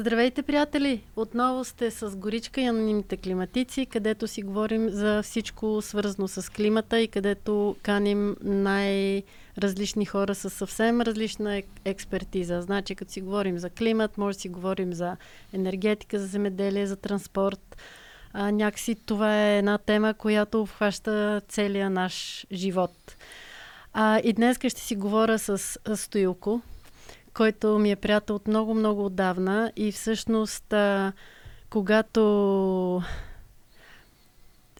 Здравейте, приятели! Отново сте с Горичка и анонимните климатици, където си говорим за всичко свързано с климата и където каним най-различни хора с съвсем различна експертиза. Значи, като си говорим за климат, може да си говорим за енергетика, за земеделие, за транспорт. А, някакси това е една тема, която обхваща целия наш живот. А, и днес ще си говоря с Стоилко, който ми е приятел от много-много отдавна и всъщност а, когато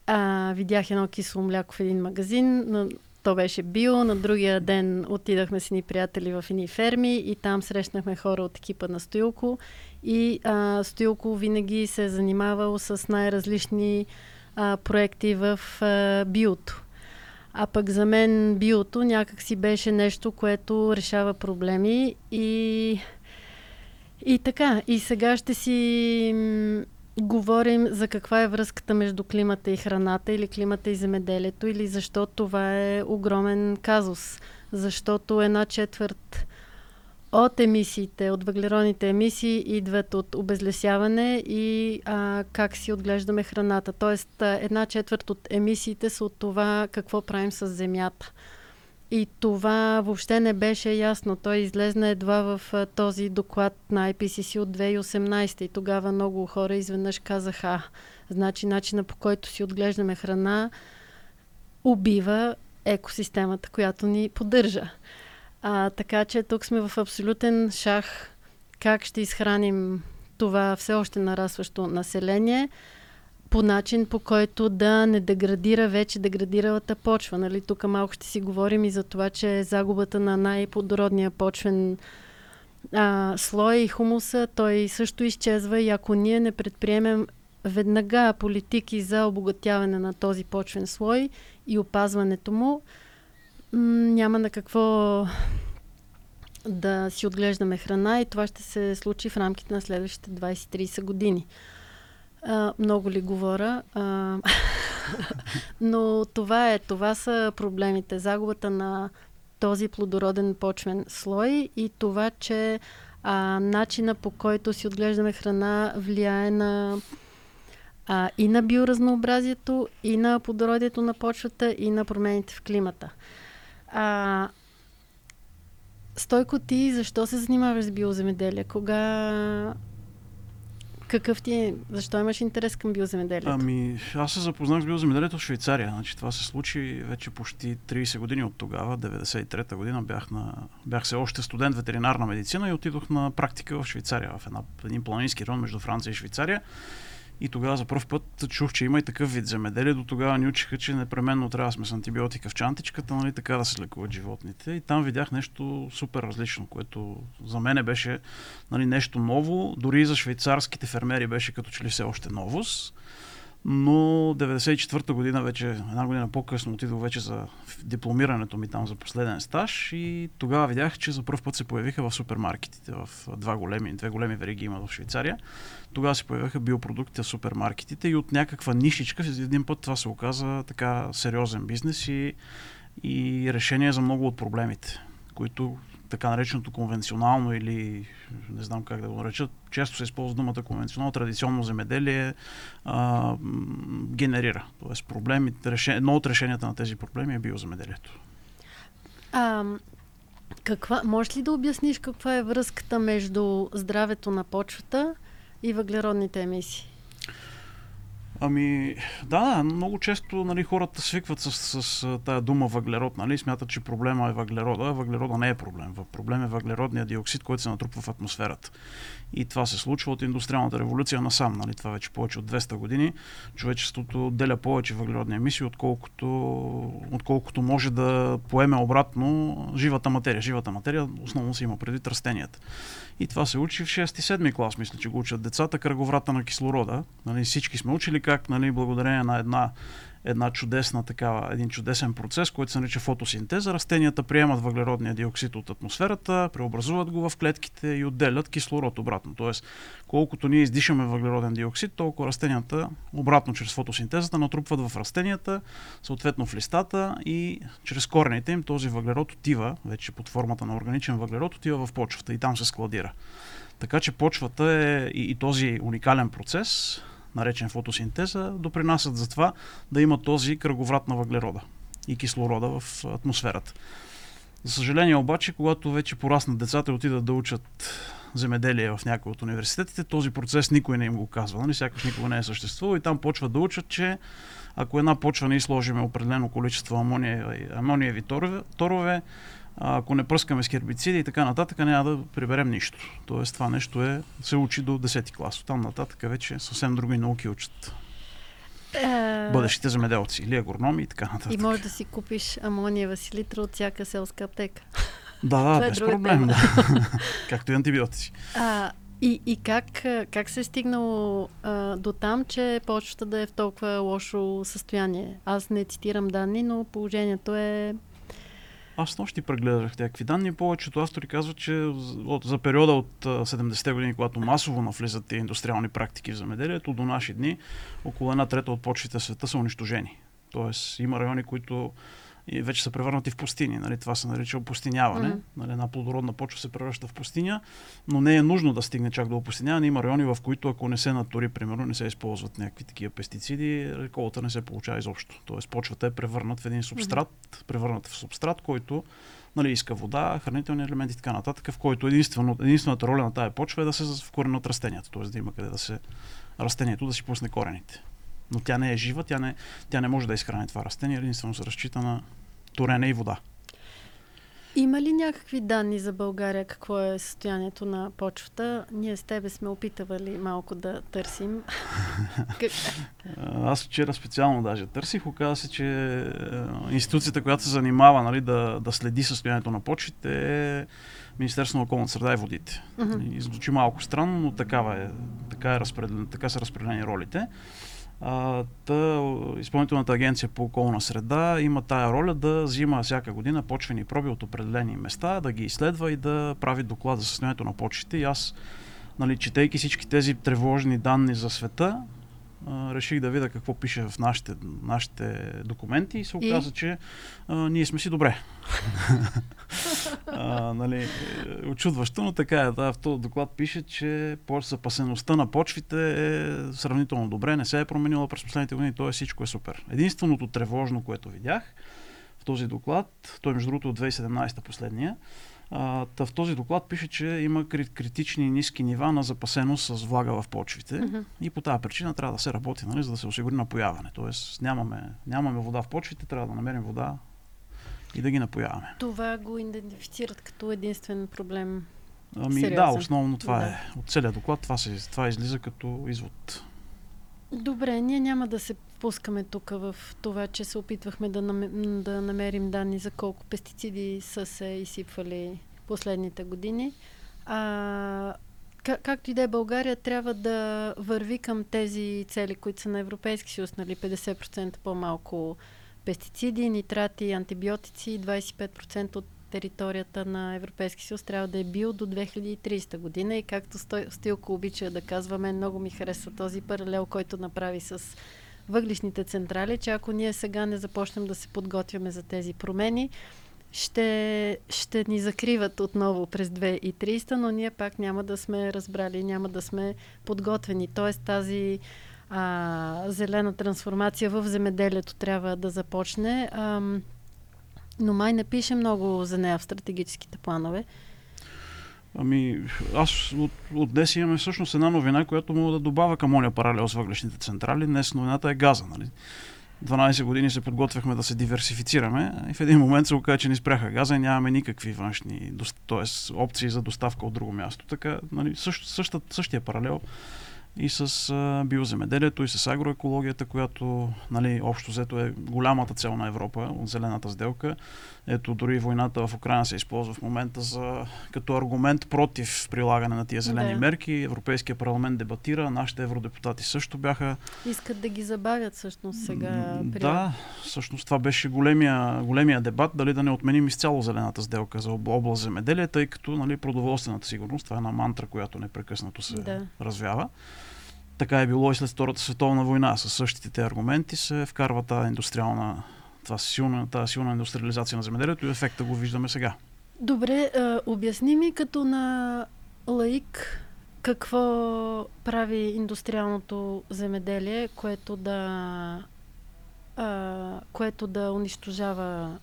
а, видях едно кисло мляко в един магазин, но то беше био, на другия ден отидахме с ни приятели в едни ферми и там срещнахме хора от екипа на Стоилко и а, Стоилко винаги се е занимавал с най-различни а, проекти в а, биото. А пък за мен биото някак си беше нещо, което решава проблеми и, и така. И сега ще си говорим за каква е връзката между климата и храната или климата и земеделието или защо това е огромен казус. Защото една четвърт от емисиите, от въглеродните емисии идват от обезлесяване и а, как си отглеждаме храната. Тоест, една четвърт от емисиите са от това какво правим с земята. И това въобще не беше ясно. Той излезна едва в този доклад на IPCC от 2018 и тогава много хора изведнъж казаха, значи начина по който си отглеждаме храна убива екосистемата, която ни поддържа. А, така че тук сме в абсолютен шах как ще изхраним това все още нарастващо население по начин, по който да не деградира вече деградиралата почва. Нали? Тук малко ще си говорим и за това, че загубата на най-плодородния почвен а, слой и хумуса, той също изчезва и ако ние не предприемем веднага политики за обогатяване на този почвен слой и опазването му, няма на какво да си отглеждаме храна и това ще се случи в рамките на следващите 20-30 години. А, много ли говоря? А, но това е, това са проблемите. Загубата на този плодороден почвен слой и това, че а, начина по който си отглеждаме храна влияе на а, и на биоразнообразието, и на плодородието на почвата, и на промените в климата. А, Стойко, ти защо се занимаваш с биоземеделие? Кога какъв ти е? Защо имаш интерес към биоземеделието? Ами, аз се запознах с биоземеделието в Швейцария. Значи, това се случи вече почти 30 години от тогава. 93-та година бях, на, бях се още студент ветеринарна медицина и отидох на практика в Швейцария, в една, един планински район между Франция и Швейцария. И тогава за първ път чух, че има и такъв вид земеделие. До тогава ни учиха, че непременно трябва да сме с антибиотика в чантичката, нали, така да се лекуват животните. И там видях нещо супер различно, което за мен беше нали, нещо ново. Дори за швейцарските фермери беше като че ли все още новост но 94-та година, вече една година по-късно, отидох вече за дипломирането ми там за последен стаж и тогава видях, че за първ път се появиха в супермаркетите, в два големи, две големи вериги има в Швейцария. Тогава се появиха биопродукти в супермаркетите и от някаква нишичка, един път това се оказа така сериозен бизнес и, и решение за много от проблемите, които така нареченото конвенционално или не знам как да го нареча, често се използва думата конвенционално, традиционно земеделие а, генерира. Тоест проблеми, решение, едно от решенията на тези проблеми е биоземеделието. А, каква, можеш ли да обясниш каква е връзката между здравето на почвата и въглеродните емисии? Ами, да, много често нали, хората свикват с, с, с тая дума въглерод, нали, смятат, че проблема е въглерода. Въглерода не е проблем. Проблем е въглеродния диоксид, който се натрупва в атмосферата. И това се случва от индустриалната революция насам. Нали, това вече повече от 200 години. Човечеството отделя повече въглеродни емисии, отколкото, отколкото може да поеме обратно живата материя. Живата материя основно се има предвид растенията. И това се учи в 6-7 клас, мисля, че го учат децата, кръговрата на кислорода. Нали, всички сме учили как нали, благодарение на една една чудесна такава, един чудесен процес, който се нарича фотосинтеза. Растенията приемат въглеродния диоксид от атмосферата, преобразуват го в клетките и отделят кислород обратно. Тоест, колкото ние издишаме въглероден диоксид, толкова растенията обратно чрез фотосинтезата натрупват в растенията, съответно в листата и чрез корените им този въглерод отива, вече под формата на органичен въглерод, отива в почвата и там се складира. Така че почвата е и, и този уникален процес наречен фотосинтеза, допринасят за това да има този кръговрат на въглерода и кислорода в атмосферата. За съжаление обаче, когато вече пораснат децата и отидат да учат земеделие в някои от университетите, този процес никой не им го казва, нали? сякаш никога не е съществувал и там почват да учат, че ако една почва не изложиме определено количество амониеви, амониеви торове, торове ако не пръскаме с хербициди и така нататък, няма да приберем нищо. Тоест това нещо е, се учи до 10 клас. Там нататък вече съвсем други науки учат. Uh, бъдещите земеделци или агрономи и така нататък. И може да си купиш амониева селитра от всяка селска аптека. Да, да, е без проблем. Да. Както и антибиотици. А, и, и как, как се е стигнало а, до там, че почвата да е в толкова лошо състояние? Аз не цитирам данни, но положението е аз нощи прегледах някакви данни. Повечето автори казват, че от, за периода от 70-те години, когато масово навлизат тези индустриални практики в земеделието, до наши дни около една трета от почвите в света са унищожени. Тоест има райони, които и вече са превърнати в пустини. Нали? Това се нарича опустиняване. Mm-hmm. Нали? Една плодородна почва се превръща в пустиня, но не е нужно да стигне чак до опустиняване. Има райони, в които ако не се натори, примерно, не се използват някакви такива пестициди, реколта не се получава изобщо. Тоест почвата е превърнат в един субстрат, mm-hmm. превърнат в субстрат, който нали, иска вода, хранителни елементи и така нататък, в който единствената роля на тази почва е да се вкоренят растенията, т.е. да има къде да се растението да си пусне корените. Но тя не е жива, тя не, тя не може да изхрани това растение, единствено се разчита на торене и вода. Има ли някакви данни за България какво е състоянието на почвата? Ние с тебе сме опитавали малко да търсим. Аз вчера специално даже търсих. Оказа се, че институцията, която се занимава нали, да, да следи състоянието на почвите е Министерство на околната среда и водите. Uh-huh. И звучи малко странно, но такава е, така, е разпределен, така са разпределени ролите. А, та, изпълнителната агенция по околна среда има тая роля да взима всяка година почвени проби от определени места, да ги изследва и да прави доклад за състоянието на почвите. И аз, нали, четейки всички тези тревожни данни за света, а, реших да видя какво пише в нашите, нашите документи и се оказа, и? че а, ние сме си добре. а, нали, очудващо, но така е. Да, в този доклад пише, че запасеността на почвите е сравнително добре, не се е променила през последните години, т.е. всичко е супер. Единственото тревожно, което видях в този доклад, той между другото от 2017 последния, а, та в този доклад пише, че има критични ниски нива на запасеност с влага в почвите uh-huh. и по тази причина трябва да се работи, нали, за да се осигури напояване. Тоест нямаме, нямаме вода в почвите, трябва да намерим вода и да ги напояваме. Това го идентифицират като единствен проблем. Ами Сериозен. да, основно това да. е. От целият доклад това, се, това излиза като извод. Добре, ние няма да се пускаме тук в това, че се опитвахме да, да намерим данни за колко пестициди са се изсипвали последните години. А, как, както и да е, България трябва да върви към тези цели, които са на Европейски съюз, нали, 50% по-малко пестициди, нитрати, антибиотици, 25% от територията на Европейски съюз трябва да е бил до 2030 година и както Стилко обича да казваме, много ми харесва този паралел, който направи с въглишните централи, че ако ние сега не започнем да се подготвяме за тези промени, ще, ще ни закриват отново през 2030, но ние пак няма да сме разбрали, няма да сме подготвени. Тоест тази а, зелена трансформация в земеделието трябва да започне. А, но май не пише много за нея в стратегическите планове. Ами, аз от, от днес имаме всъщност една новина, която мога да добавя към моя паралел с въглешните централи. Днес новината е газа. Нали? 12 години се подготвяхме да се диверсифицираме и в един момент се оказа, че ни спряха газа и нямаме никакви външни, т.е. опции за доставка от друго място. Така, нали, същ, същ, същия паралел и с а, биоземеделието, и с агроекологията, която нали, общо взето е голямата цел на Европа от зелената сделка. Ето, дори войната в Украина се използва в момента за, като аргумент против прилагане на тия зелени Да. мерки. Европейския парламент дебатира, нашите евродепутати също бяха. Искат да ги забавят всъщност сега. При- Да, всъщност това беше големия, големия дебат, дали да не отменим изцяло зелената сделка за об- област земеделие, тъй като нали, продоволствената сигурност, това е една мантра, която непрекъснато се Да. развява. Така е било и след Втората световна война. С същите те аргументи се вкарва тази индустриална, това силна, тази силна индустриализация на земеделието и ефекта го виждаме сега. Добре, а, обясни ми като на лаик какво прави индустриалното земеделие, което да, а, което да унищожава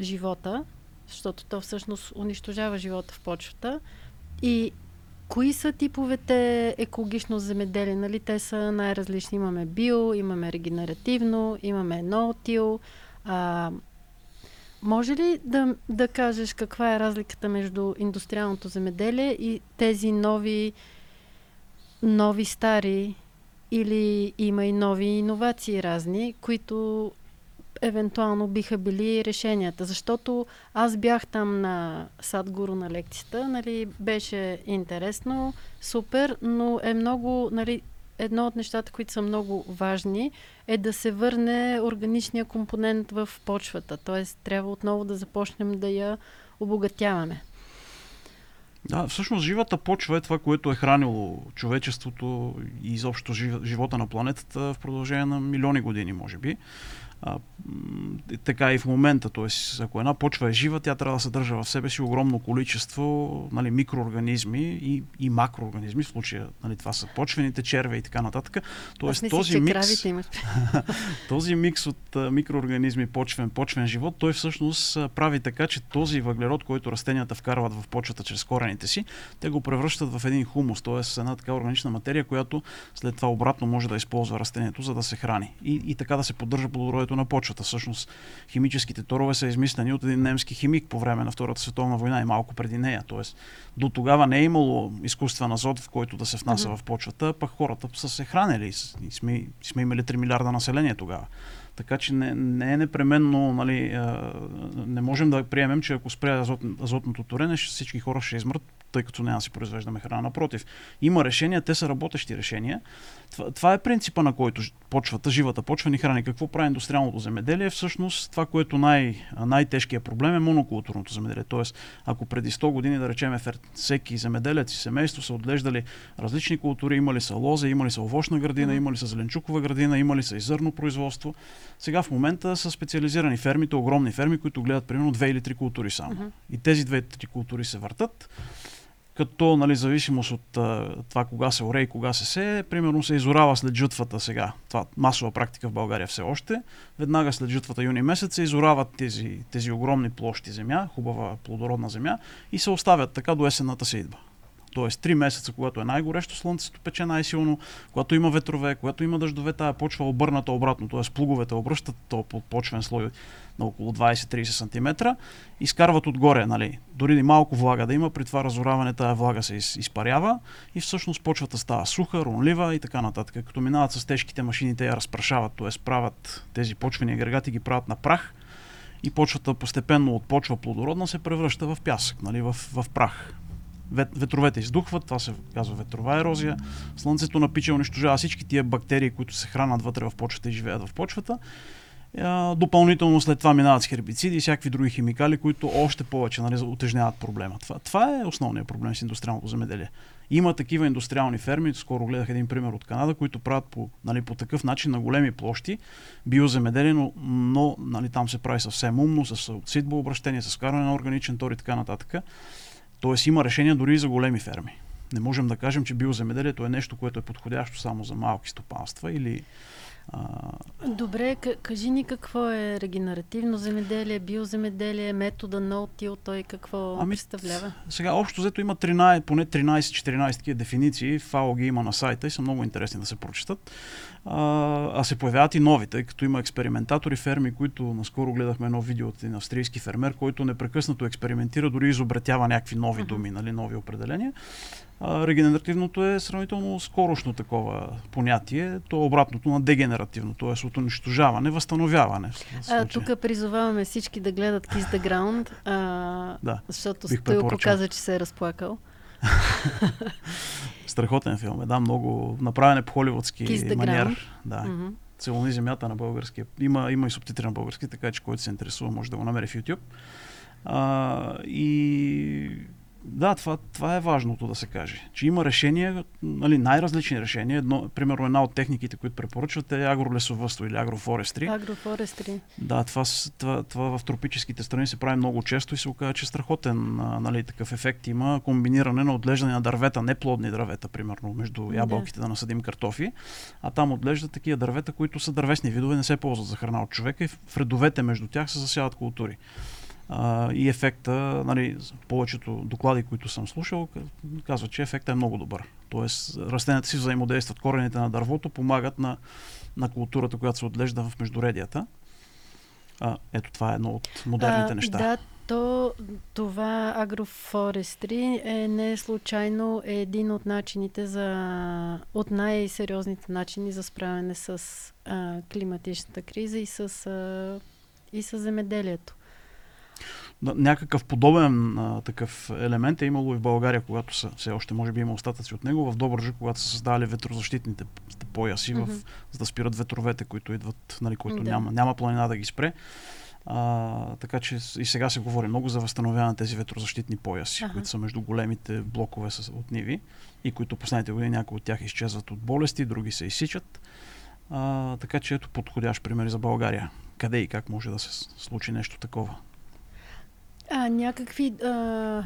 живота, защото то всъщност унищожава живота в почвата. И кои са типовете екологично земеделие? Нали, те са най-различни. Имаме био, имаме регенеративно, имаме ноутил. А, може ли да, да кажеш каква е разликата между индустриалното земеделие и тези нови, нови стари или има и нови иновации разни, които евентуално биха били решенията? Защото аз бях там на Садгуру на лекцията, нали, беше интересно, супер, но е много, нали, едно от нещата, които са много важни, е да се върне органичния компонент в почвата. Т.е. трябва отново да започнем да я обогатяваме. Да, всъщност живата почва е това, което е хранило човечеството и изобщо жив- живота на планетата в продължение на милиони години, може би. А, така и в момента, т.е. ако една почва е жива, тя трябва да съдържа в себе си огромно количество нали, микроорганизми и, и макроорганизми, в случая нали, това са почвените черве и така нататък. Тоест мислих, този микс, този микс от а, микроорганизми, почвен, почвен живот, той всъщност прави така, че този въглерод, който растенията вкарват в почвата чрез корените си, те го превръщат в един хумус, т.е. една така органична материя, която след това обратно може да използва растението, за да се храни. И, и така да се поддържа плодородието на почвата. Всъщност химическите торове са измислени от един немски химик по време на Втората световна война и малко преди нея. Тоест до тогава не е имало изкуствен азот, в който да се внася Мгм. в почвата, пък хората са се хранили и сме, сме имали 3 милиарда население тогава. Така че не, не е непременно, нали, не можем да приемем, че ако спре азот, азотното торене, всички хора ще измрат, тъй като няма да си произвеждаме храна. Напротив, има решения, те са работещи решения. Това, това е принципа, на който почвата, живата почва ни храни. Какво прави индустриалното земеделие? Всъщност това, което най- най-тежкият проблем е монокултурното земеделие. Тоест, ако преди 100 години, да речем, всеки земеделец и семейство са отглеждали различни култури, имали са лозе, имали са овощна градина, имали са зеленчукова градина, имали са и зърно производство. Сега в момента са специализирани фермите, огромни ферми, които гледат примерно две или три култури само. Мгм. И тези две-три култури се въртат, като нали, зависимост от а, това кога се оре и кога се сее, примерно се изорава след жътвата сега. Това масова практика в България все още. Веднага след жътвата юни месец се изорават тези, тези огромни площи земя, хубава плодородна земя и се оставят така до есенната се идва. Тоест, три месеца, когато е най-горещо, слънцето пече най-силно, когато има ветрове, когато има дъждове, тая почва обърната обратно, т.е. плуговете обръщат този почвен слой на около 20-30 см и скарват отгоре, нали. Дори и малко влага да има, при това разораване тая влага се из, изпарява и всъщност почвата става суха, ронлива и така нататък. Като минават с тежките машини, те я разпрашават, т.е. правят тези почвени агрегати, ги правят на прах и почвата постепенно от почва плодородна се превръща в пясък, нали, в, в прах. Вет, ветровете издухват, това се казва ветрова ерозия. Слънцето напича унищожава всички тия бактерии, които се хранят вътре в почвата и живеят в почвата. Допълнително след това минават с хербициди и всякакви други химикали, които още повече нали, утежняват проблема. Това, това е основният проблем с индустриалното земеделие. Има такива индустриални ферми, скоро гледах един пример от Канада, които правят по, нали, по такъв начин на големи площи биоземеделие, но, но нали, там се прави съвсем умно, с обращение, с вкарване на органичен тор и така нататък. Тоест има решения дори и за големи ферми. Не можем да кажем, че биоземеделието е нещо, което е подходящо само за малки стопанства или Добре, кажи ни какво е регенеративно земеделие, биоземеделие, метода no-till, той какво Ами, представлява? Сега, общо взето има 13, поне 13-14 такива дефиниции. ФАО ги има на сайта и са много интересни да се прочитат. А, а се появяват и нови, тъй като има експериментатори, ферми, които наскоро гледахме едно видео от един австрийски фермер, който непрекъснато експериментира, дори изобретява някакви нови думи, нали, нови определения. Регенеративното е сравнително скорошно такова понятие. То е обратното на дегенеративно, т.е. от унищожаване, възстановяване. А, тук призоваваме всички да гледат Kiss the Ground, а, да, защото Стоилко каза, че се е разплакал. Страхотен филм е, да, много направен е по холивудски маниер. Да. Mm-hmm. Целуни земята на български. Има, има и субтитри на български, така че който се интересува може да го намери в YouTube. А, и да, това, това е важното да се каже. Че има решения, нали, най-различни решения. Едно, примерно една от техниките, които препоръчват е агролесовътство или агрофорестри. Агрофорестри. Да, това, това, това в тропическите страни се прави много често и се оказва, че страхотен нали, такъв ефект има. Комбиниране на отглеждане на дървета, не плодни дървета, примерно, между ябълките да, да насъдим картофи, а там отглеждат такива дървета, които са дървесни видове, не се ползват за храна от човека и в редовете между тях се засяват култури а, и ефекта, нали, повечето доклади, които съм слушал, казват, че ефектът е много добър. Тоест, растенията си взаимодействат, корените на дървото помагат на, на културата, която се отглежда в междуредията. А, ето това е едно от модерните а, неща. Да, то, това агрофорестри е не случайно е един от начините за, от най-сериозните начини за справяне с а, климатичната криза и с, а, и с земеделието някакъв подобен а, такъв елемент е имало и в България, когато са, все още може би има остатъци от него, в Добръжа, когато са създали ветрозащитните пояси, mm-hmm. в, за да спират ветровете, които идват, нали, които да. няма, няма планина да ги спре. А, така че и сега се говори много за възстановяване на тези ветрозащитни пояси, ага. които са между големите блокове с, от ниви и които последните години някои от тях изчезват от болести, други се изсичат. А, така че ето подходящ пример за България. Къде и как може да се случи нещо такова? А, някакви... А,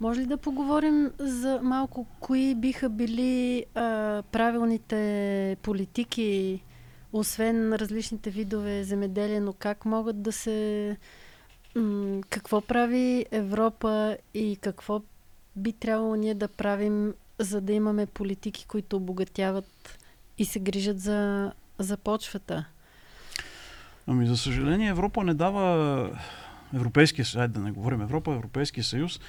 може ли да поговорим за малко кои биха били а, правилните политики, освен различните видове земеделие, но как могат да се... М- какво прави Европа и какво би трябвало ние да правим, за да имаме политики, които обогатяват и се грижат за, за почвата? Ами, за съжаление, Европа не дава Европейския съюз, да не говорим Европа, Европейския съюз,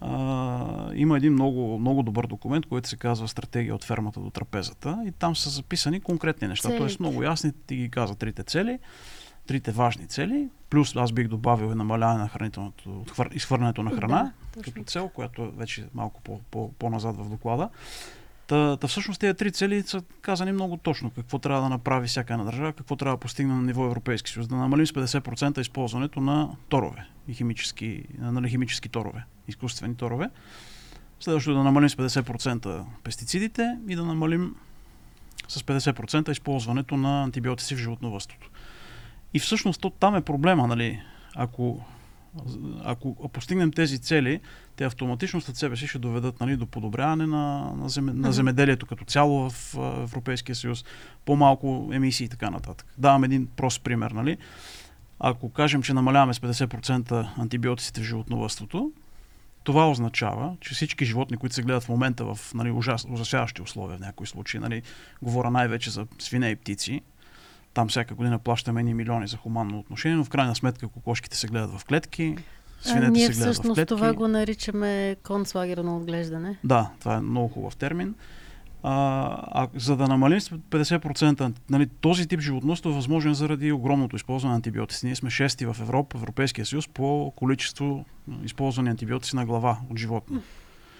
а, има един много, много добър документ, който се казва Стратегия от фермата до трапезата и там са записани конкретни неща. Тоест много ясни ти ги каза трите цели, трите важни цели, плюс аз бих добавил и намаляване на хранителното, изхвърлянето на храна да, като цел, която е вече малко по, по, по-назад в доклада. Та, та всъщност тези три цели са казани много точно. Какво трябва да направи всяка една държава, какво трябва да постигне на ниво Европейски съюз. Да намалим с 50% използването на торове и химически, нали, химически торове, изкуствени торове. Следващото да намалим с 50% пестицидите и да намалим с 50% използването на антибиотици в животновъдството. И всъщност то, там е проблема, нали? Ако ако постигнем тези цели, те автоматично след себе си ще доведат нали, до подобряване на, на, земе, на земеделието като цяло в Европейския съюз, по-малко емисии и така нататък. Давам един прост пример. Нали. Ако кажем, че намаляваме с 50% антибиотиците в животновъдството, това означава, че всички животни, които се гледат в момента в нали, ужас, ужасяващи условия в някои случаи, нали, говоря най-вече за свине и птици, там всяка година плащаме ни милиони за хуманно отношение, но в крайна сметка кокошките се гледат в клетки, свинете а, ние се гледат всъщност в клетки. това го наричаме концлагерно отглеждане. Да, това е много хубав термин. А, а, за да намалим с 50%, нали, този тип животност е възможен заради огромното използване на антибиотици. Ние сме шести в Европа, Европейския съюз по количество използвани антибиотици на глава от животно.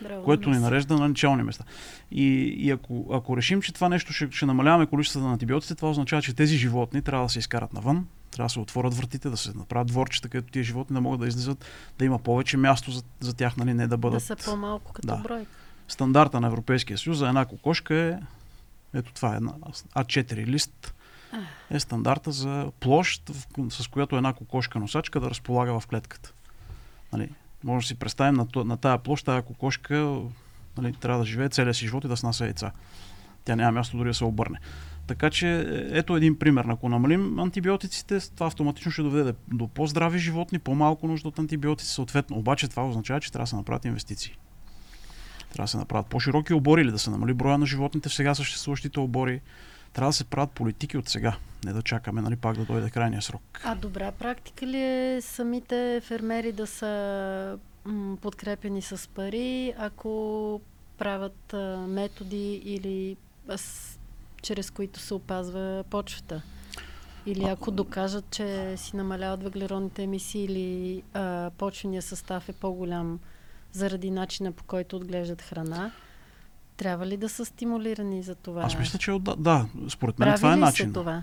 Браво, което ни нарежда на начални места. И, и ако, ако решим, че това нещо ще, ще намаляваме количеството на антибиотици, това означава, че тези животни трябва да се изкарат навън, трябва да се отворят вратите, да се направят дворчета, където тези животни да могат да излизат, да има повече място за, за тях, нали, не да бъдат... Да са по-малко като да. брой. Стандарта на Европейския съюз за една кокошка е, ето това е една А4 лист, е стандарта за площ, с която една кокошка носачка да разполага в клетката. Нали, може да си представим на, на тая площ, тая кокошка нали, трябва да живее целия си живот и да снася яйца. Тя няма място дори да се обърне. Така че ето един пример. Ако намалим антибиотиците, това автоматично ще доведе до по-здрави животни, по-малко нужда от антибиотици. Съответно, обаче това означава, че трябва да се направят инвестиции. Трябва да се направят по-широки обори или да се намали броя на животните в сега съществуващите обори трябва да се правят политики от сега, не да чакаме нали, пак да дойде крайния срок. А добра практика ли е самите фермери да са м- подкрепени с пари, ако правят а, методи или а, с, чрез които се опазва почвата. Или ако докажат, че си намаляват въглеродните емисии или а, почвения състав е по-голям заради начина по който отглеждат храна, трябва ли да са стимулирани за това? Аз мисля, че да, да според мен Прави това е начин. Това?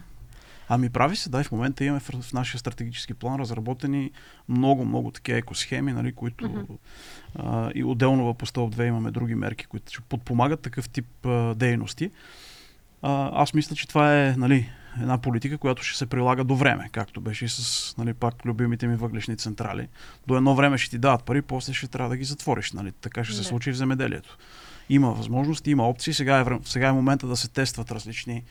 Ами прави се, да, и в момента имаме в, в нашия стратегически план разработени много, много такива екосхеми, нали, които mm-hmm. а, и отделно по стълб 2 имаме други мерки, които ще подпомагат такъв тип а, дейности. А, аз мисля, че това е нали, една политика, която ще се прилага до време, както беше и с нали, пак любимите ми въглешни централи. До едно време ще ти дадат пари, после ще трябва да ги затвориш. Нали. Така ще се случи и в земеделието. Има възможности, има опции. Сега е, сега е момента да се тестват различни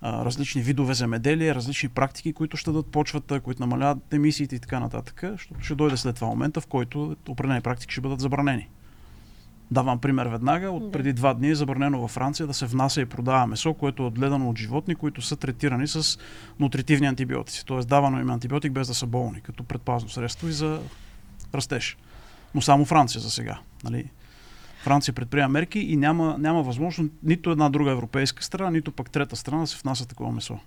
а, различни видове земеделие, различни практики, които ще дадат почвата, които намаляват емисиите и така нататък, защото ще дойде след това момента, в който определени практики ще бъдат забранени. Давам пример веднага. От преди два дни е забранено във Франция да се внася и продава месо, което е отгледано от животни, които са третирани с нутритивни антибиотици. Тоест давано им антибиотик без да са болни, като предпазно средство и за растеж. Но само Франция за сега. Нали? Франция предприема мерки и няма, няма възможност нито една друга европейска страна, нито пък трета страна да се внася такова месо.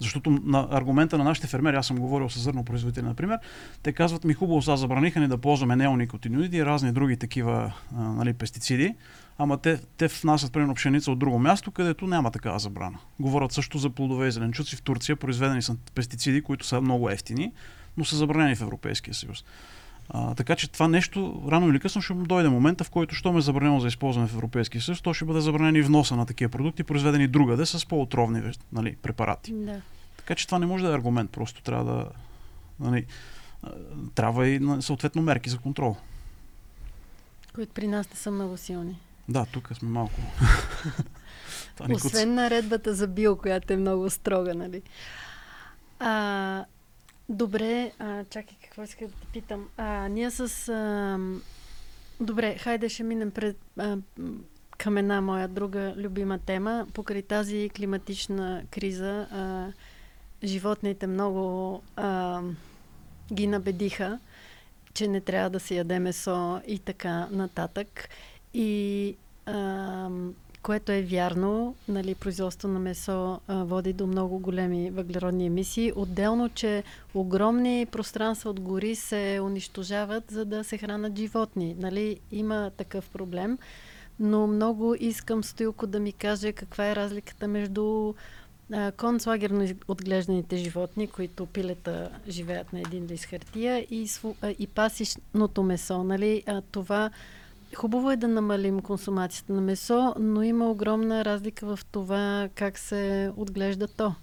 Защото на аргумента на нашите фермери, аз съм говорил с зърнопроизводители, например, те казват ми хубаво, сега забраниха ни да ползваме неоникотиноиди и разни други такива а, нали, пестициди, ама те, те внасят примерно пшеница от друго място, където няма такава забрана. Говорят също за плодове и зеленчуци в Турция, произведени са пестициди, които са много ефтини, но са забранени в Европейския съюз. А, така че това нещо, рано или късно ще дойде момента, в който, що ме е забранено за използване в Европейския съюз, то ще бъде забранено и вноса на такива продукти, произведени другаде с по-отровни нали, препарати. Да. Така че това не може да е аргумент, просто трябва да. Нали, трябва и на- съответно мерки за контрол. Които при нас не са много силни. Да, тук сме малко. Освен наредбата за био, която е много строга, нали? А, добре, а, чакай, какво исках да питам. А, ние с... А, добре, хайде ще минем пред, а, към една моя друга любима тема. Покрай тази климатична криза, а, животните много а, ги набедиха, че не трябва да се яде месо и така нататък. И което е вярно, нали, производство на месо а, води до много големи въглеродни емисии. Отделно, че огромни пространства от гори се унищожават, за да се хранат животни. Нали, има такъв проблем. Но много искам Стоилко да ми каже каква е разликата между концлагерно отглежданите животни, които пилета живеят на един лист хартия и, и пасишното месо. Нали? А, това Хубаво е да намалим консумацията на месо, но има огромна разлика в това как се отглежда то.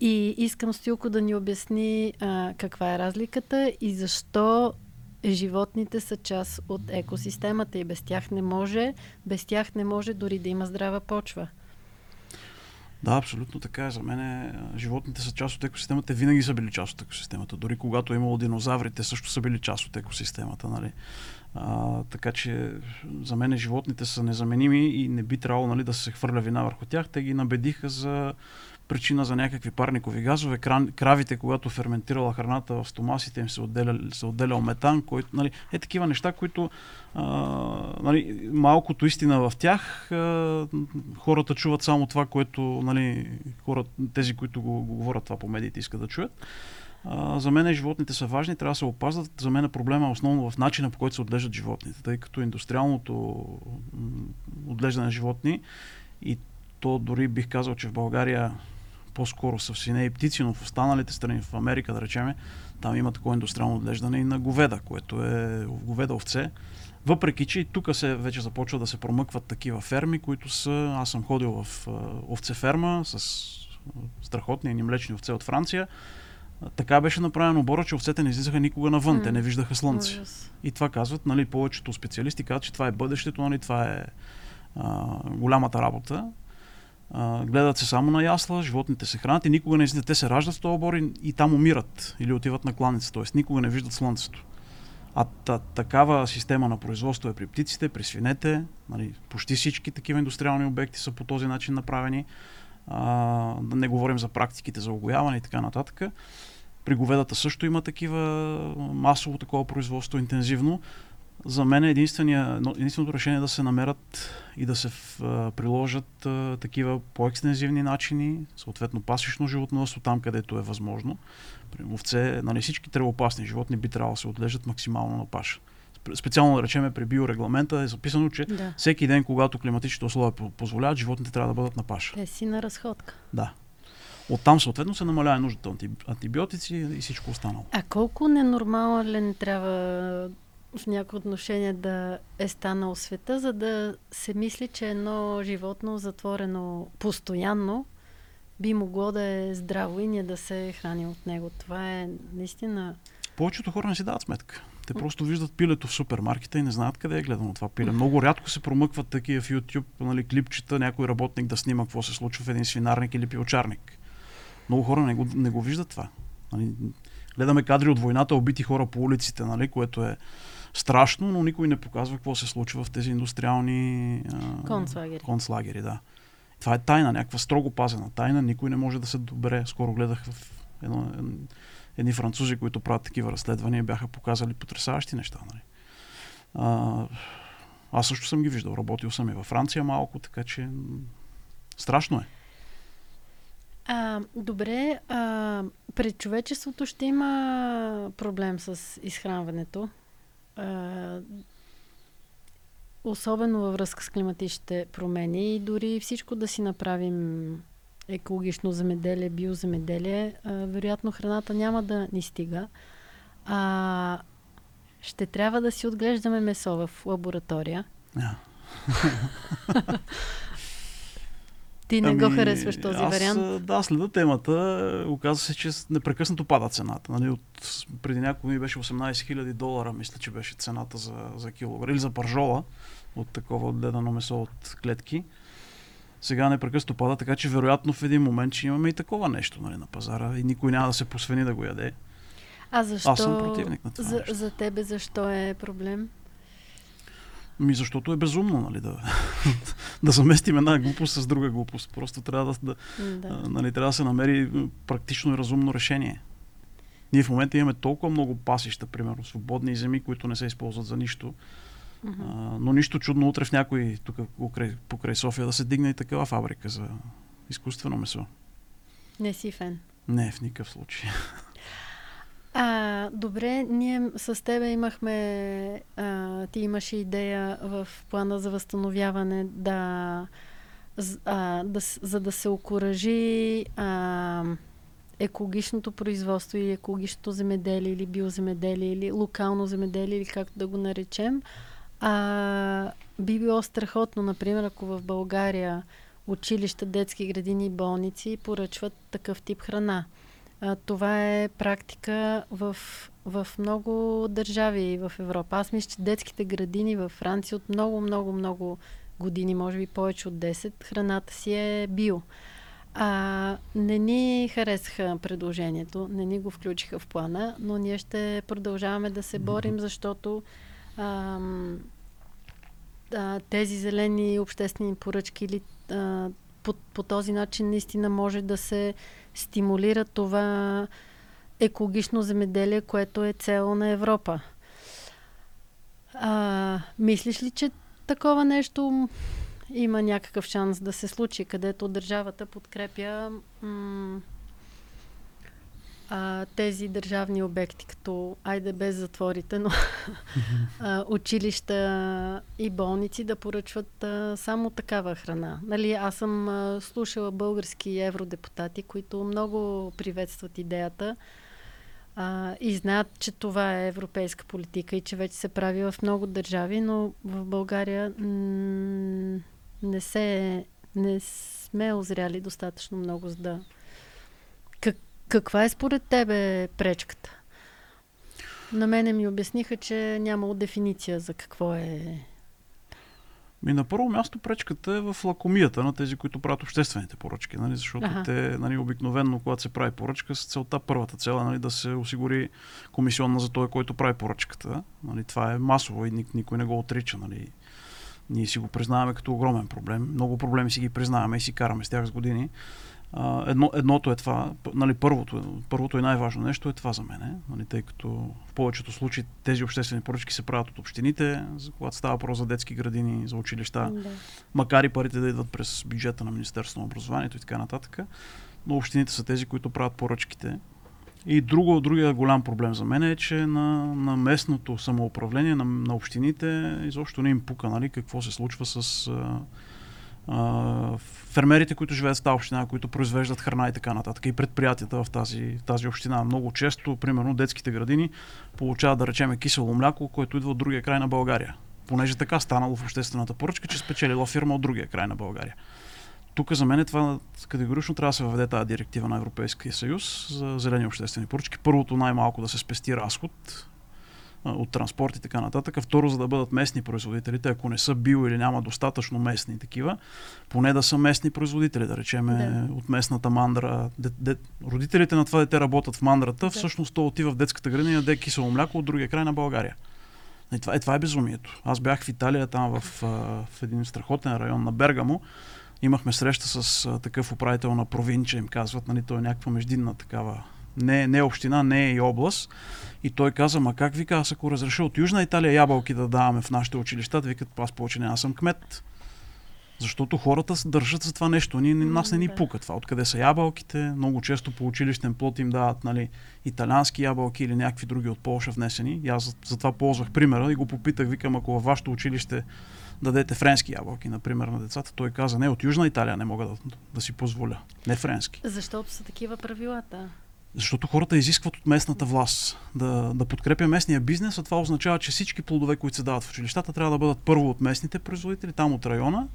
И искам Стилко да ни обясни а, каква е разликата и защо животните са част от екосистемата и без тях не може, без тях не може дори да има здрава почва. Да, абсолютно така е. За мен животните са част от екосистемата. Те винаги са били част от екосистемата. Дори когато е имало динозаври, те също са били част от екосистемата. Нали? А, така че за мен животните са незаменими и не би трябвало нали, да се хвърля вина върху тях. Те ги набедиха за причина за някакви парникови газове. Кран, кравите, когато ферментирала храната в стомасите им се, отделя, се отделял метан, който, нали, е такива неща, които а, нали, малкото истина в тях, а, хората чуват само това, което нали, хората, тези, които го, го говорят това по медиите, искат да чуят. За мен животните са важни, трябва да се опазват. За мен проблема е основно в начина по който се отглеждат животните, тъй като индустриалното отглеждане на животни и то дори бих казал, че в България по-скоро са в свине и птици, но в останалите страни, в Америка, да речеме, там има такова индустриално отглеждане и на говеда, което е говеда овце. Въпреки, че и тук се вече започва да се промъкват такива ферми, които са... Аз съм ходил в овцеферма с страхотни ни млечни овце от Франция. Така беше направено обора, че овцете не излизаха никога навън, М. те не виждаха слънце. Ужас. И това казват, нали, повечето специалисти казват, че това е бъдещето, нали, това е а, голямата работа. А, гледат се само на ясла, животните се хранят и никога не излизат. Те се раждат в този обор и, и там умират или отиват на кланица, т.е. никога не виждат слънцето. А та, такава система на производство е при птиците, при свинете. Нали, почти всички такива индустриални обекти са по този начин направени. А, да не говорим за практиките за огояване и така нататък. При говедата също има такива масово такова производство интензивно. За мен е единственото решение е да се намерят и да се а, приложат а, такива по-екстензивни начини, съответно пасишно животновъдство там, където е възможно. При овце, нали, всички тревопасни животни би трябвало да се отглеждат максимално на паша. Специално да речеме при биорегламента е записано, че да. всеки ден, когато климатичните условия позволяват, животните трябва да бъдат на паша. Те си на разходка. Да. Оттам съответно се намалява нуждата от антибиотици и всичко останало. А колко ненормален трябва в някои отношения да е станал света, за да се мисли, че едно животно затворено постоянно би могло да е здраво и ние да се храним от него. Това е наистина... Повечето хора не си дават сметка. Те просто виждат пилето в супермаркета и не знаят къде е гледано това пиле. Много рядко се промъкват такива в YouTube нали, клипчета, някой работник да снима какво се случва в един свинарник или пилчарник. Много хора не го, не го виждат това. Нали, гледаме кадри от войната, убити хора по улиците, нали, което е страшно, но никой не показва какво се случва в тези индустриални концлагери. концлагери да. Това е тайна, някаква строго пазена тайна. Никой не може да се добре. Скоро гледах в едно, едни французи, които правят такива разследвания, бяха показали потрясаващи неща. Нали. А, аз също съм ги виждал. Работил съм и във Франция малко, така че страшно е. А, добре, а, пред човечеството ще има проблем с изхранването. А, особено във връзка с климатичните промени и дори всичко да си направим екологично земеделие, биоземеделие, а, вероятно храната няма да ни стига. А, ще трябва да си отглеждаме месо в лаборатория. Yeah. Ти не ами, го харесваш този аз, вариант? Да, следа темата. Оказва се, че непрекъснато пада цената. Нали, от, преди няколко дни беше 18 000 долара, мисля, че беше цената за, за килограм. Или за пържола от такова отгледано месо от клетки. Сега непрекъснато пада, така че вероятно в един момент ще имаме и такова нещо нали, на пазара и никой няма да се посвени да го яде. А защо? Аз съм противник на това за, нещо. за тебе защо е проблем? Ми защото е безумно, нали, да, да заместим една глупост с друга глупост. Просто трябва да, да. Нали, трябва да се намери практично и разумно решение. Ние в момента имаме толкова много пасища, примерно, свободни земи, които не се използват за нищо. Uh-huh. А, но нищо чудно утре в някой тук покрай, покрай София да се дигне и такава фабрика за изкуствено месо. Не си фен. Не, в никакъв случай. А, добре, ние с тебе имахме, а, ти имаше идея в плана за възстановяване да, а, да за да се окоръжи а, екологичното производство или екологичното земеделие или биоземеделие или локално земеделие или както да го наречем. А, би било страхотно, например, ако в България училища, детски градини и болници поръчват такъв тип храна. А, това е практика в, в много държави в Европа. Аз мисля, че детските градини във Франция от много, много, много години, може би повече от 10, храната си е био. А, не ни харесаха предложението, не ни го включиха в плана, но ние ще продължаваме да се борим, защото а, а, тези зелени обществени поръчки или а, по, по този начин наистина може да се стимулира това екологично земеделие, което е цел на Европа. А, мислиш ли, че такова нещо има някакъв шанс да се случи, където държавата подкрепя м- а, тези държавни обекти, като айде без затворите, но а, училища и болници да поръчват а, само такава храна. Нали, аз съм а, слушала български евродепутати, които много приветстват идеята а, и знаят, че това е европейска политика и че вече се прави в много държави, но в България м- не се не сме озряли достатъчно много за да каква е според тебе пречката? На мене ми обясниха, че нямало дефиниция за какво е ми на първо място пречката е в лакомията на тези, които правят обществените поръчки, нали? защото ага. те нали, обикновенно, когато се прави поръчка, с целта, първата цел е нали, да се осигури комисионна за този, който прави поръчката. Нали? Това е масово и никой не го отрича. Нали? Ние си го признаваме като огромен проблем. Много проблеми си ги признаваме и си караме с тях с години. А, едно, едното е това, нали, първото, първото и най-важно нещо е това за мен, нали, тъй като в повечето случаи тези обществени поръчки се правят от общините, за когато става въпрос за детски градини, за училища, да. макар и парите да идват през бюджета на Министерството на образованието и така нататък, но общините са тези, които правят поръчките. И друго, другия голям проблем за мен е, че на, на местното самоуправление, на, на общините, изобщо не им пука нали, какво се случва с а, а, фермерите, които живеят в тази община, които произвеждат храна и така нататък, и предприятията в тази, тази община. Много често, примерно, детските градини получават, да речеме, кисело мляко, което идва от другия край на България. Понеже така станало в обществената поръчка, че спечелила фирма от другия край на България. Тук за мен е това категорично трябва да се въведе тази директива на Европейския съюз за зелени обществени поръчки. Първото най-малко да се спести разход, от транспорт и така нататък. Второ, за да бъдат местни производителите, ако не са био или няма достатъчно местни такива, поне да са местни производители, да речеме да. от местната мандра. Де, де, родителите на това дете работят в мандрата, да. всъщност то отива в детската градина и яде кисело мляко от другия край на България. И това, е, това е безумието. Аз бях в Италия, там в, в един страхотен район на Бергамо. Имахме среща с такъв управител на провинция, им казват, нали, той е някаква междинна такава не, не община, не е и област. И той каза, ма как вика, аз ако разреша от Южна Италия ябълки да даваме в нашите училища, да викат, аз повече не, аз съм кмет. Защото хората държат за това нещо. Ние, нас не ни пука това. Откъде са ябълките? Много често по училищен плод им дават нали, италиански ябълки или някакви други от Полша внесени. И аз затова ползвах примера и го попитах, викам, ако във вашето училище дадете френски ябълки, например, на децата. Той каза, не, от Южна Италия не мога да, да си позволя. Не френски. Защото са такива правилата. Защото хората изискват от местната власт да, да подкрепя местния бизнес, а това означава, че всички плодове, които се дават в училищата, трябва да бъдат първо от местните производители, там от района,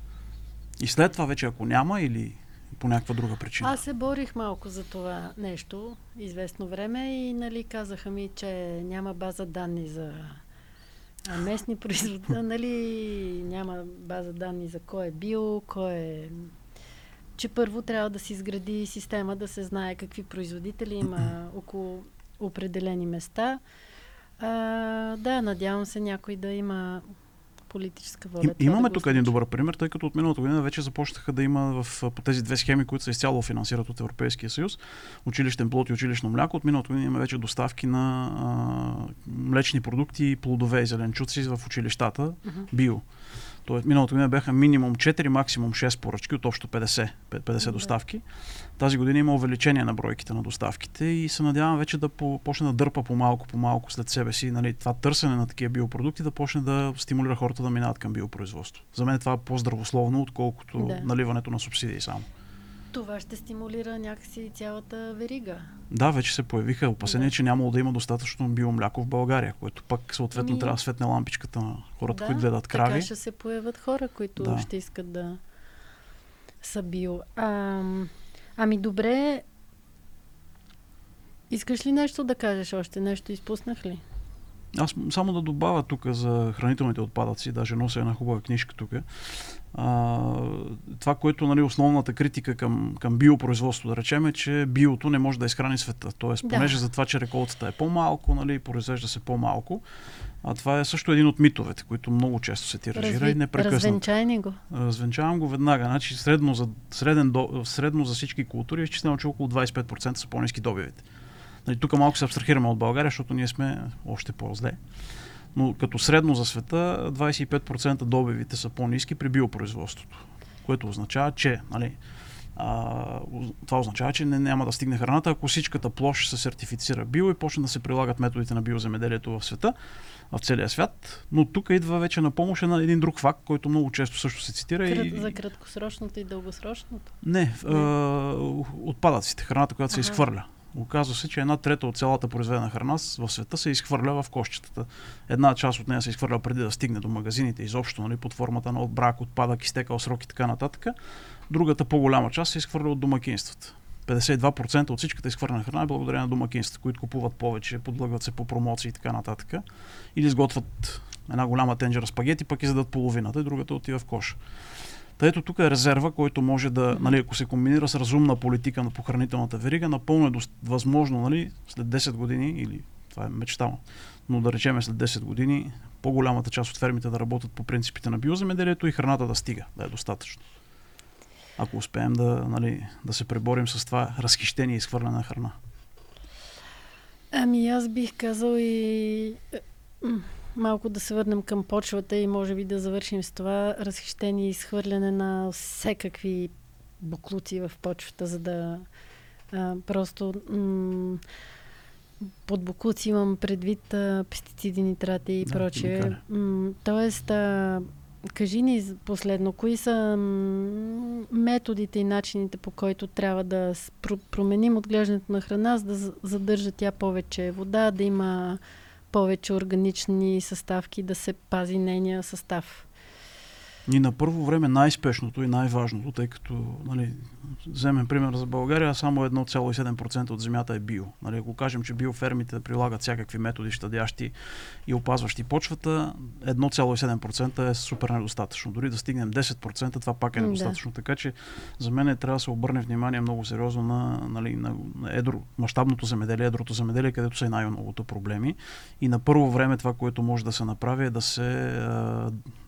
и след това вече ако няма или по някаква друга причина. Аз се борих малко за това нещо известно време и нали, казаха ми, че няма база данни за местни производители, нали, няма база данни за кой е бил, кой е че първо трябва да се изгради система, да се знае какви производители има около определени места. А, да, надявам се някой да има политическа воля. И, имаме да тук един добър пример, тъй като от миналата година вече започнаха да има в, по тези две схеми, които се изцяло финансират от Европейския съюз, училищен плод и училищно мляко. От миналата година има вече доставки на а, млечни продукти, плодове и зеленчуци в училищата, uh-huh. био. Тоест, миналата година бяха минимум 4, максимум 6 поръчки от общо 50, 50 доставки. Тази година има увеличение на бройките на доставките и се надявам вече да по, почне да дърпа по-малко, по-малко след себе си нали, това търсене на такива биопродукти, да почне да стимулира хората да минават към биопроизводство. За мен това е по-здравословно, отколкото да. наливането на субсидии само това ще стимулира някакси цялата верига. Да, вече се появиха опасения, да. че нямало да има достатъчно биомляко в България, което пък съответно ами... трябва да светне лампичката на хората, да, които гледат крави. Така ще се появят хора, които да. ще искат да са био. А, ами добре, искаш ли нещо да кажеш още? Нещо изпуснах ли? Аз само да добавя тук за хранителните отпадъци, даже нося една хубава книжка тук. А, това, което нали, основната критика към, към биопроизводство, да речем, е, че биото не може да изхрани света. Тоест, да. понеже за това, че реколтата е по-малко, нали, произвежда се по-малко, а това е също един от митовете, които много често се тиражира Разви... и непрекъснато. Развенчай го. Развенчавам го веднага. Значи, средно, за, среден, средно за всички култури е изчислено, че около 25% са по-низки добивите. Нали, тук малко се абстрахираме от България, защото ние сме още по-зле. Но като средно за света 25% добивите са по-низки при биопроизводството, което означава, че нали, а, това означава, че не, няма да стигне храната, ако всичката площ се сертифицира био и почне да се прилагат методите на биоземеделието в света, в целия свят. Но тук идва вече на помощ на един друг факт, който много често също се цитира. Крат, и... За краткосрочното и дългосрочното? Не, не. А, отпадъците, храната, която ага. се изхвърля. Оказва се, че една трета от цялата произведена храна в света се изхвърля в кошчетата. Една част от нея се изхвърля преди да стигне до магазините, изобщо, нали, под формата на отбрак, отпадък, изтекал срок и така нататък. Другата по-голяма част се изхвърля от домакинствата. 52% от всичката изхвърлена храна е благодарение на домакинствата, които купуват повече, подлъгват се по промоции и така нататък. Или изготвят една голяма тенджера спагети, пък издадат половината и другата отива в кош. Та ето тук е резерва, който може да, нали, ако се комбинира с разумна политика на похранителната верига, напълно е дост, възможно нали, след 10 години, или това е мечта, но да речеме след 10 години, по-голямата част от фермите да работят по принципите на биоземеделието и храната да стига, да е достатъчно. ако успеем да, нали, да се преборим с това разхищение и изхвърляне на храна. Ами аз бих казал и малко да се върнем към почвата и може би да завършим с това разхищение и изхвърляне на всекакви буклуци в почвата, за да а, просто м- под буклуци имам предвид а, пестициди, нитрати и Да, прочее. М- тоест, а, кажи ни последно, кои са м- методите и начините по който трябва да променим отглеждането на храна, за да за- задържа тя повече вода, да има повече органични съставки, да се пази нейния състав. И на първо време най-спешното и най-важното, тъй като, нали, вземем пример за България, само 1,7% от земята е био. Нали, ако кажем, че биофермите прилагат всякакви методи, щадящи и опазващи почвата, 1,7% е супер недостатъчно. Дори да стигнем 10%, това пак е Да. недостатъчно. Така че за мен е, трябва да се обърне внимание много сериозно на, нали, на, едро, мащабното земеделие, едрото земеделие, където са и най-многото проблеми. И на първо време това, което може да се направи е да се,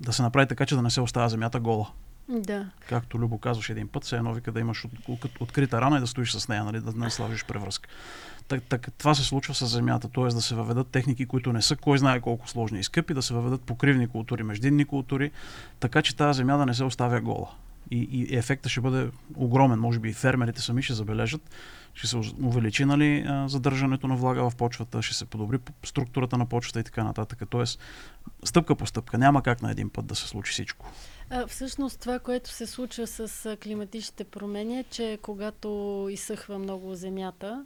да се направи така, че да не се остава земята гола. Да. Както Любо казваше един път, все едно вика да имаш от, от, открита рана и да стоиш с нея, нали, да не сложиш превръзка. Так, так, това се случва с земята, т.е. да се въведат техники, които не са кой знае колко сложни и скъпи, да се въведат покривни култури, междинни култури, така че тази земя да не се оставя гола. И, и ефектът ще бъде огромен. Може би и фермерите сами ще забележат. Ще се увеличи нали, задържането на влага в почвата, ще се подобри структурата на почвата и така нататък. Тоест, стъпка по стъпка. Няма как на един път да се случи всичко. Всъщност това, което се случва с климатичните промени е, че когато изсъхва много земята,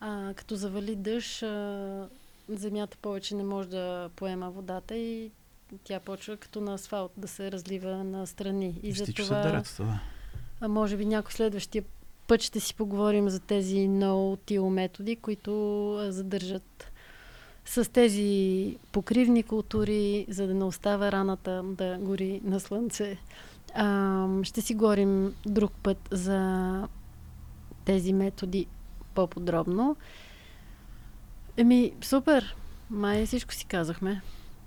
а, като завали дъжд, земята повече не може да поема водата и тя почва като на асфалт да се разлива на страни. И за това, а може би някой следващия път ще си поговорим за тези no-till методи, които а, задържат с тези покривни култури, за да не остава раната да гори на слънце. А, ще си говорим друг път за тези методи по-подробно. Еми, супер! Май всичко си казахме.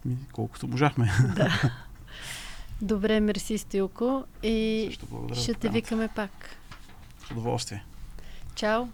Ми, Колкото можахме. Добре, мерси, Стилко. И Също ще те викаме пак. С удоволствие. Чао!